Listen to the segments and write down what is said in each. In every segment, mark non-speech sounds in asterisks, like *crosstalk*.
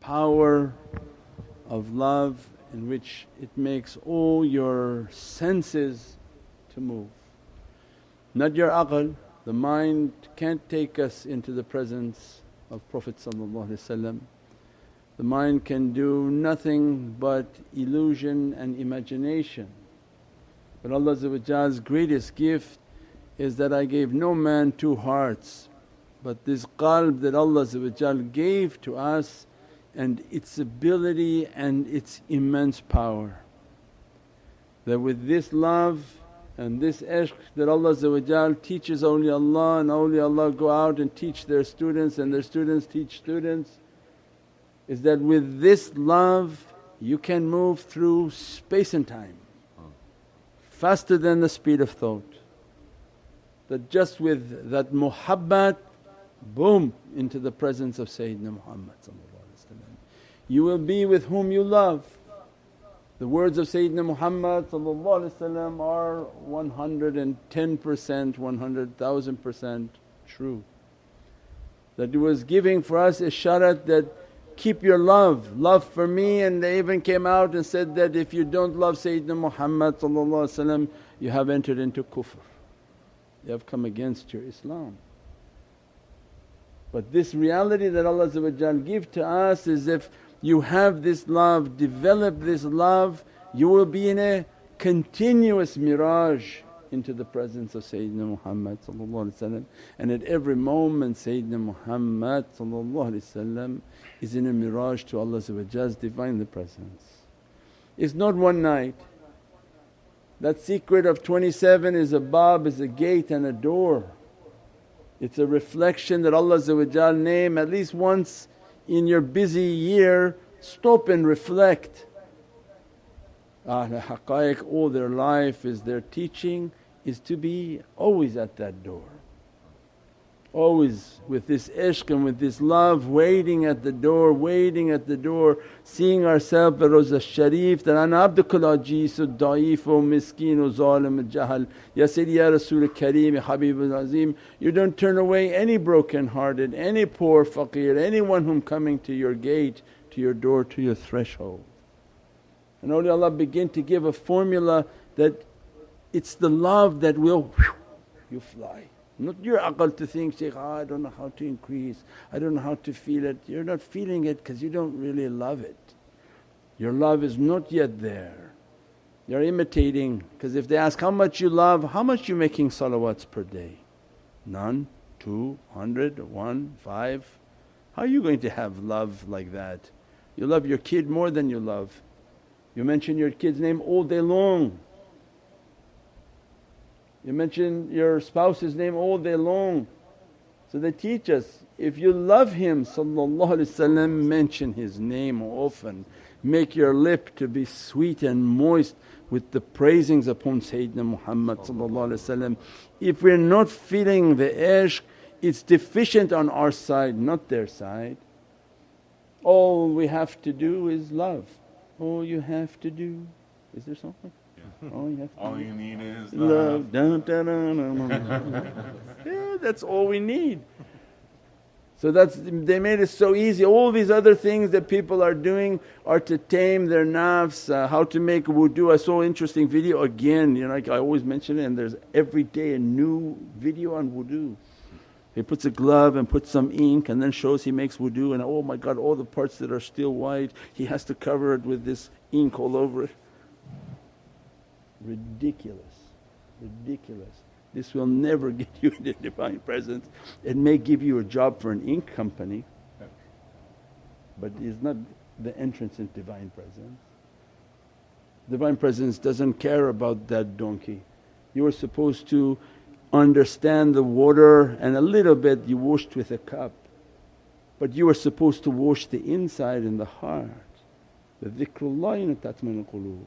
power of love in which it makes all your senses to move. Not your aql, the mind can't take us into the presence of Prophet The mind can do nothing but illusion and imagination. But Allah's greatest gift is that, I gave no man two hearts but this qalb that Allah gave to us and its ability and its immense power. That with this love and this ishq that Allah teaches awliyaullah and awliyaullah go out and teach their students and their students teach students is that with this love you can move through space and time faster than the speed of thought. That just with that muhabbat boom into the presence of Sayyidina Muhammad You will be with whom you love. The words of Sayyidina Muhammad are 110%, 100,000 percent true. That he was giving for us isharat that keep your love, love for me and they even came out and said that if you don't love Sayyidina Muhammad you have entered into kufr, you have come against your Islam. But this reality that Allah give to us is if you have this love, develop this love, you will be in a continuous miraj into the presence of Sayyidina Muhammad and at every moment Sayyidina Muhammad is in a miraj to Allah's Divinely Presence. It's not one night. That secret of 27 is a bab, is a gate and a door. It's a reflection that Allah name at least once in your busy year stop and reflect. Ahl haqqaiq all their life is their teaching is to be always at that door always with this ishq and with this love waiting at the door, waiting at the door, seeing ourselves at Rawza Sharif that, ana abdukal ajisu da'eefu miskinu zalim jahal Ya Sayyidi Ya Rasul Kareem Habibul Azim. You don't turn away any broken hearted, any poor faqir, anyone whom coming to your gate, to your door, to your threshold. And awliyaullah begin to give a formula that it's the love that will you fly. Not your aql to think, Shaykh, ah, oh, I don't know how to increase, I don't know how to feel it. You're not feeling it because you don't really love it. Your love is not yet there. You're imitating because if they ask how much you love, how much you making salawats per day? None, two, hundred, one, five. How are you going to have love like that? You love your kid more than you love. You mention your kid's name all day long you mention your spouse's name all day long. So they teach us, if you love him mention his name often, make your lip to be sweet and moist with the praisings upon Sayyidina Muhammad If we're not feeling the ishq, it's deficient on our side, not their side. All we have to do is love. All you have to do, is there something? All you, all you need is love. love. Dun, dun, dun, *laughs* yeah, that's all we need. So that's they made it so easy. All these other things that people are doing are to tame their nafs, uh, how to make wudu. I saw an interesting video again, you know, like I always mention it, and there's every day a new video on wudu. He puts a glove and puts some ink and then shows he makes wudu, and oh my God, all the parts that are still white, he has to cover it with this ink all over it. Ridiculous, ridiculous. This will never *laughs* get you into Divine Presence. It may give you a job for an ink company, but it's not the entrance into Divine Presence. Divine Presence doesn't care about that donkey. You are supposed to understand the water and a little bit you washed with a cup, but you are supposed to wash the inside and the heart. The dhikrullah tatma'inul qulub.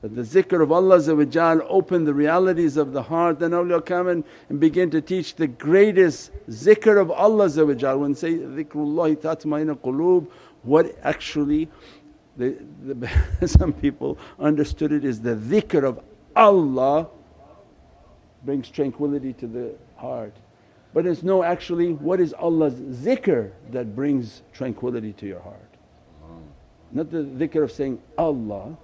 That the zikr of Allah open the realities of the heart, then awliya come and, and begin to teach the greatest zikr of Allah when say dhikrullahi tatmaina qulub what actually the, the *laughs* some people understood it is the dhikr of Allah brings tranquility to the heart. But it's no actually what is Allah's zikr that brings tranquility to your heart. Ah. Not the dhikr of saying Allah,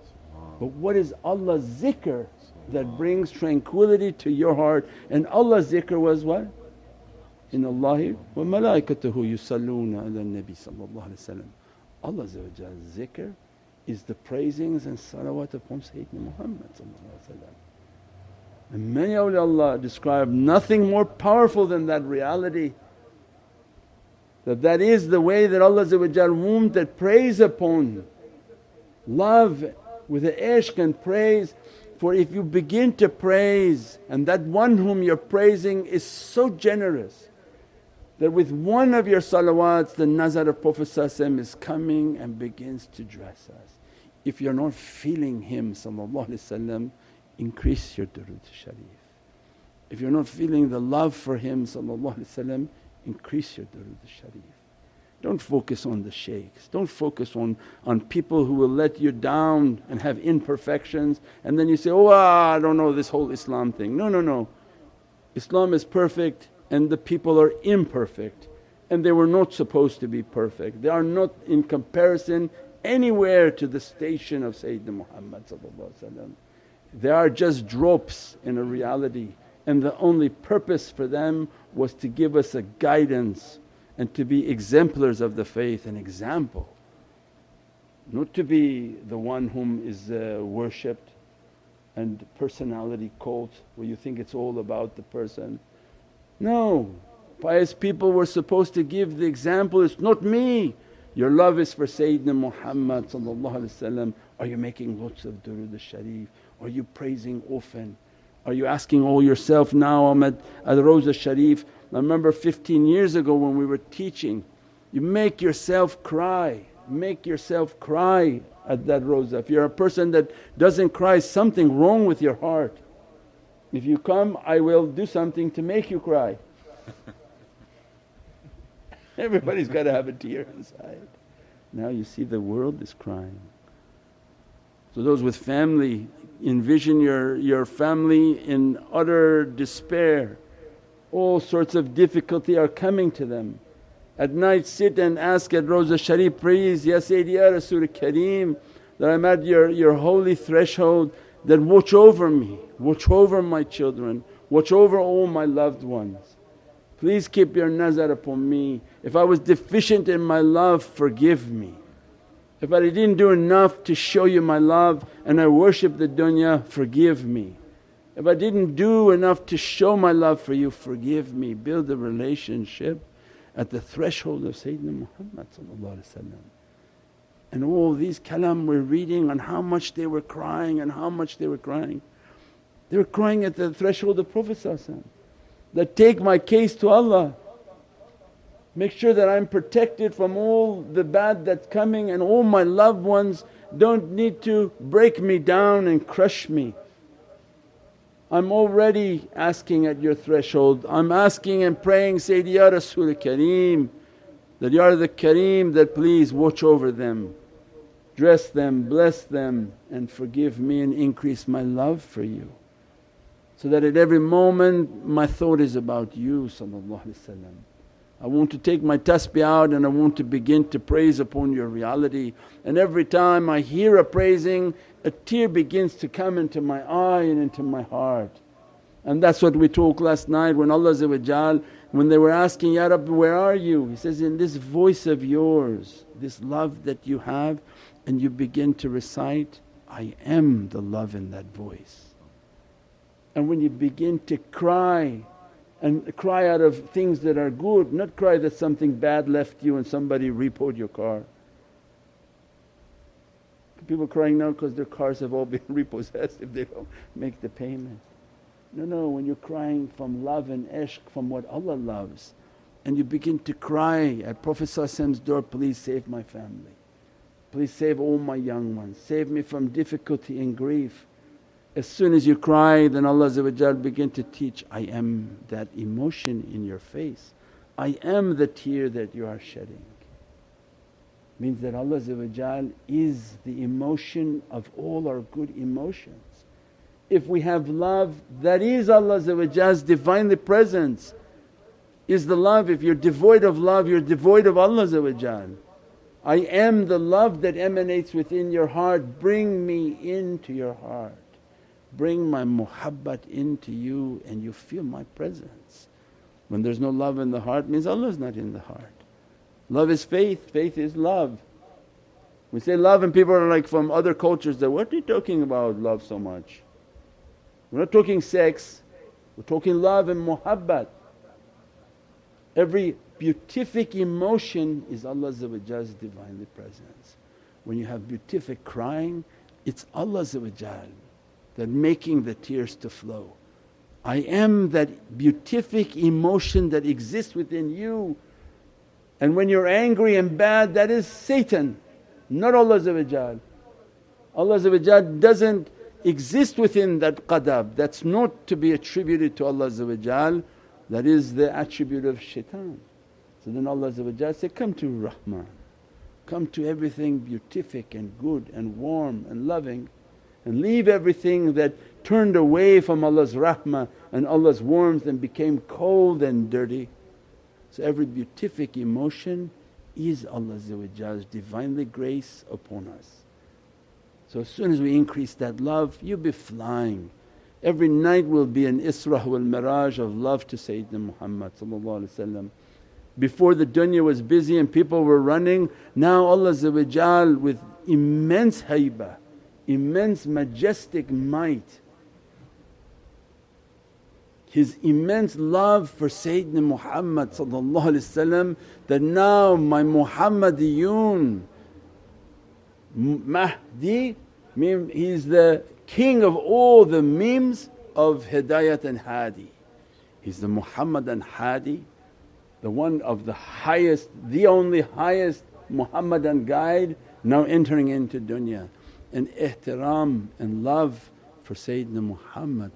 but what is Allah's zikr that brings tranquility to your heart? And Allah's zikr was what? In Allahi wa malaikatuhu yusalluna ala nabi Allah's zikr is the praisings and salawat upon Sayyidina Muhammad and many awliyaullah describe nothing more powerful than that reality. That that is the way that Allah whom that praise upon love with the ishq and praise for if you begin to praise and that one whom you're praising is so generous that with one of your salawats the nazar of Prophet is coming and begins to dress us. If you're not feeling him increase your durood sharif. If you're not feeling the love for him increase your durood sharif. Don't focus on the shaykhs, don't focus on, on people who will let you down and have imperfections and then you say, oh ah, I don't know this whole Islam thing. No, no, no. Islam is perfect and the people are imperfect and they were not supposed to be perfect. They are not in comparison anywhere to the station of Sayyidina Muhammad They are just drops in a reality and the only purpose for them was to give us a guidance and to be exemplars of the faith an example. Not to be the one whom is uh, worshipped and personality cult where you think it's all about the person. No, pious people were supposed to give the example, it's not me. Your love is for Sayyidina Muhammad Are you making lots of durood al-sharif? Are you praising often? Are you asking all yourself now I'm at, at Rawza Sharif I remember 15 years ago when we were teaching, you make yourself cry, make yourself cry at that roza. If you're a person that doesn't cry, something wrong with your heart. If you come, I will do something to make you cry. *laughs* Everybody's got to have a tear inside. Now you see the world is crying. So those with family, envision your, your family in utter despair all sorts of difficulty are coming to them. At night sit and ask at Rawza Sharif, please Ya Sayyidi Ya Rasul Kareem that I'm at your, your holy threshold that watch over me, watch over my children, watch over all my loved ones. Please keep your nazar upon me. If I was deficient in my love, forgive me. If I didn't do enough to show you my love and I worship the dunya, forgive me. If I didn't do enough to show my love for you, forgive me, build a relationship at the threshold of Sayyidina Muhammad and all these kalam we're reading on how much they were crying and how much they were crying. They were crying at the threshold of Prophet that, take my case to Allah, make sure that I'm protected from all the bad that's coming and all my loved ones don't need to break me down and crush me. I'm already asking at your threshold, I'm asking and praying Sayyidi Ya Rasul Kareem that, Ya the Kareem that please watch over them, dress them, bless them and forgive me and increase my love for you. So that at every moment my thought is about you I want to take my tasbih out and I want to begin to praise upon your reality and every time I hear a praising a tear begins to come into my eye and into my heart. And that's what we talked last night when Allah when they were asking, Ya Rabbi where are you? He says, in this voice of yours, this love that you have and you begin to recite, I am the love in that voice. And when you begin to cry and cry out of things that are good, not cry that something bad left you and somebody repoed your car. People crying now because their cars have all been *laughs* repossessed if they don't make the payment. No, no, when you're crying from love and ishq from what Allah loves and you begin to cry at Prophet's door, please save my family, please save all my young ones, save me from difficulty and grief. As soon as you cry then Allah begin to teach, I am that emotion in your face, I am the tear that you are shedding means that Allah is the emotion of all our good emotions. If we have love that is Allah's Divinely Presence is the love. If you're devoid of love you're devoid of Allah I am the love that emanates within your heart, bring me into your heart. Bring my muhabbat into you and you feel my presence. When there's no love in the heart means Allah is not in the heart. Love is faith, faith is love. We say love and people are like from other cultures that, what are you talking about love so much? We're not talking sex, we're talking love and muhabbat. Every beatific emotion is Allah's Divinely Presence. When you have beatific crying, it's Allah that making the tears to flow. I am that beatific emotion that exists within you. And when you're angry and bad, that is Satan, not Allah. Allah doesn't exist within that qadab, that's not to be attributed to Allah that is the attribute of shaitan. So then Allah said, Come to Rahman, come to everything beatific and good and warm and loving and leave everything that turned away from Allah's rahmah and Allah's warmth and became cold and dirty. So every beatific emotion is Allah's Divinely grace upon us. So as soon as we increase that love you'll be flying. Every night will be an Isra wal Miraj of love to Sayyidina Muhammad Before the dunya was busy and people were running, now Allah with immense haybah, immense majestic might his immense love for Sayyidina Muhammad that now my Muhammadiyun Mahdi, he's the king of all the memes of Hidayat and Hadi. He's the Muhammadan Hadi, the one of the highest, the only highest Muhammadan guide now entering into dunya. And ihtiram and love for Sayyidina Muhammad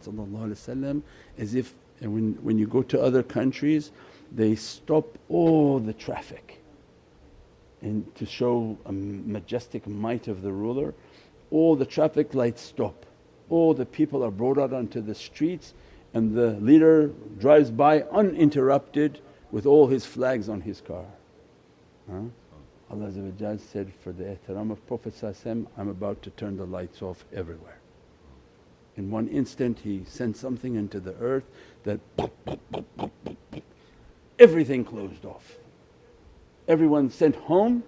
as if when, when you go to other countries they stop all the traffic and to show a majestic might of the ruler all the traffic lights stop all the people are brought out onto the streets and the leader drives by uninterrupted with all his flags on his car. Huh? Allah said, For the ihtiram of Prophet I'm about to turn the lights off everywhere. In one instant He sent something into the earth that everything closed off. Everyone sent home,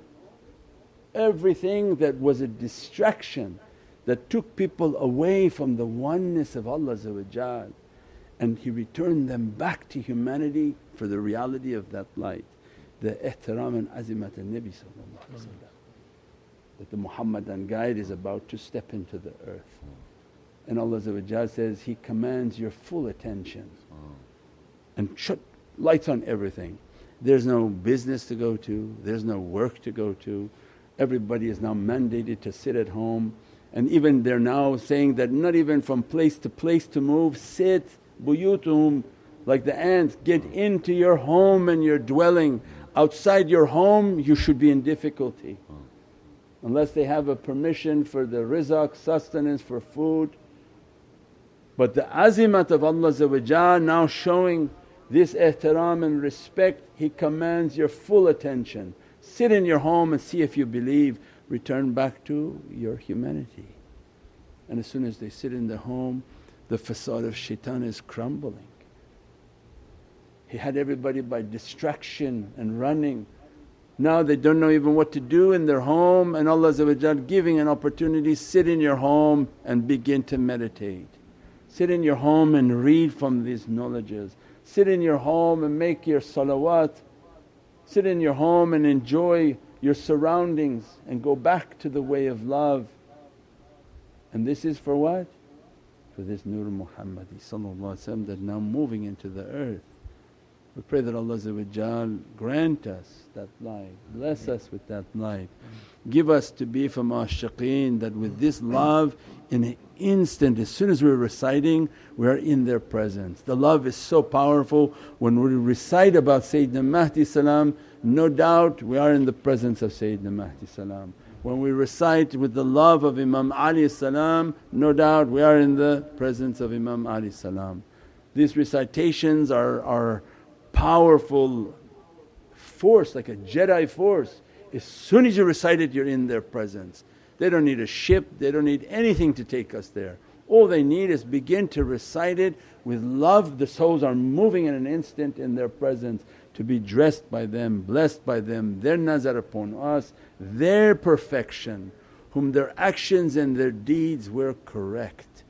everything that was a distraction that took people away from the oneness of Allah and He returned them back to humanity for the reality of that light. The ihtiram and azimat al-Nabi that the Muhammadan guide is about to step into the earth. And Allah says, He commands your full attention and shut lights on everything. There's no business to go to, there's no work to go to. Everybody is now mandated to sit at home and even they're now saying that not even from place to place to move, sit buyutum like the ants, get into your home and your dwelling. Outside your home you should be in difficulty unless they have a permission for the rizq, sustenance for food. But the azimat of Allah now showing this ihtiram and respect, He commands your full attention. Sit in your home and see if you believe, return back to your humanity. And as soon as they sit in the home, the facade of shaitan is crumbling. He had everybody by distraction and running. Now they don't know even what to do in their home and Allah giving an opportunity, sit in your home and begin to meditate. Sit in your home and read from these knowledges. Sit in your home and make your salawat. Sit in your home and enjoy your surroundings and go back to the way of love. And this is for what? For this Nur Muhammadi that now moving into the earth. We pray that Allah grant us that light, bless us with that light. Give us to be from ashiqeen that with this love in an instant as soon as we're reciting we are in their presence. The love is so powerful when we recite about Sayyidina Mahdi salam no doubt we are in the presence of Sayyidina Mahdi salam. When we recite with the love of Imam Ali salam no doubt we are in the presence of Imam Ali salam. These recitations are, are powerful force like a Jedi force As soon as you recite it, you're in their presence. They don't need a ship, they don't need anything to take us there. All they need is begin to recite it with love, the souls are moving in an instant in their presence to be dressed by them, blessed by them, their nazar upon us, their perfection, whom their actions and their deeds were correct.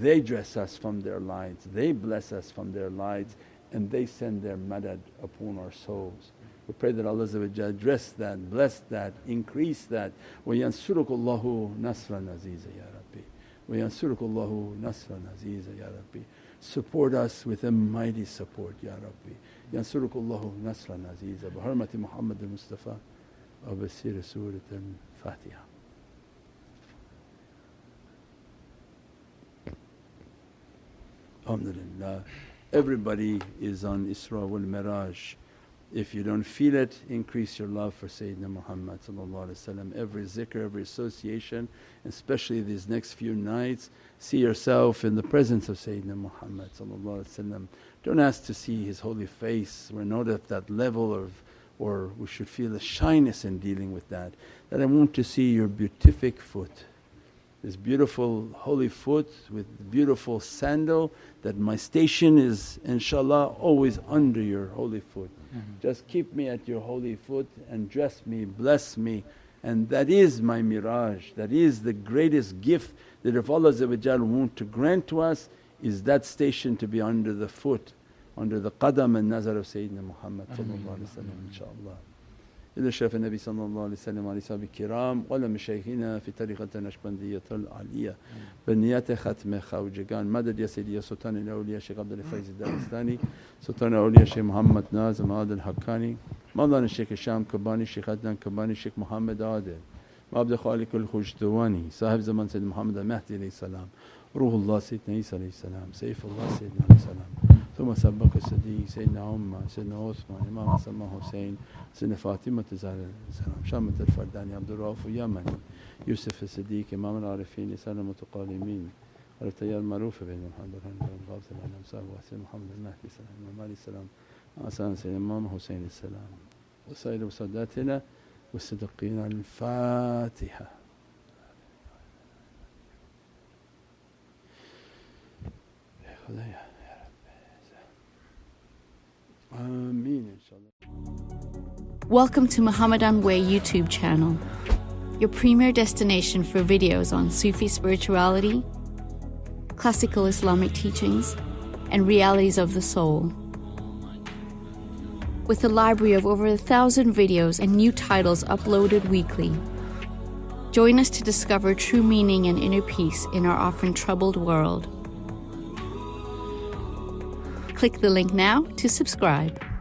They dress us from their lights, they bless us from their lights and they send their madad upon our souls. We pray that Allah dress that, bless that, increase that. وَيَنْصُرُكُ اللَّهُ نَصْرًا عَزِيزًا يا ربي وَيَنْصُرُكُ اللَّهُ نَصْرًا عَزِيزًا يا ربي Support us with a mighty support Ya Rabbi. ينصرك الله نصرا عزيزا بحرمة محمد المصطفى وبسير سورة الفاتحة Alhamdulillah. Everybody is on Isra wal Miraj. If you don't feel it, increase your love for Sayyidina Muhammad Every zikr, every association, especially these next few nights, see yourself in the presence of Sayyidina Muhammad Don't ask to see his holy face, we're not at that level of or we should feel a shyness in dealing with that. That I want to see your beatific foot this beautiful holy foot with beautiful sandal that my station is inshaAllah always under your holy foot. Mm-hmm. Just keep me at your holy foot and dress me, bless me and that is my miraj, that is the greatest gift that if Allah want to grant to us is that station to be under the foot, under the qadam and nazar of Sayyidina Muhammad inshaAllah. إلى شرف النبي صلى الله عليه وسلم وعلى أصحابه الكرام وعلى مشايخنا في طريقة النشبندية العالية. بنيات ختم خوجگان مدد يا سيدي؟ يا سلطان الأولياء شيخ عبد الفايز الدارستاني سلطان الأولياء شيخ محمد نازم عادل الحقاني مولانا الشيخ الشام كباني شيخ عدنان كباني شيخ محمد عادل عبد الخالق الخجدواني صاحب زمان سيد محمد المهدي عليه السلام روح الله سيدنا عيسى عليه السلام سيف الله سيدنا عليه السلام. ثم سبق الصديق سيدنا عمر سيدنا عثمان إمام حسن حسين سيدنا فاطمة الزهراء السلام شامة الفرداني عبد الرؤوف اليمني يوسف الصديق إمام العارفين لسان المتقالمين التيار المعروف بين محمد بن غوث العالم صاحب وحسين محمد المهدي السلام إمام علي السلام حسن سيدنا إمام حسين السلام وسائر ساداتنا والصديقين الفاتحة. خدايا Welcome to Muhammadan Way YouTube channel, your premier destination for videos on Sufi spirituality, classical Islamic teachings, and realities of the soul. With a library of over a thousand videos and new titles uploaded weekly. Join us to discover true meaning and inner peace in our often troubled world. Click the link now to subscribe.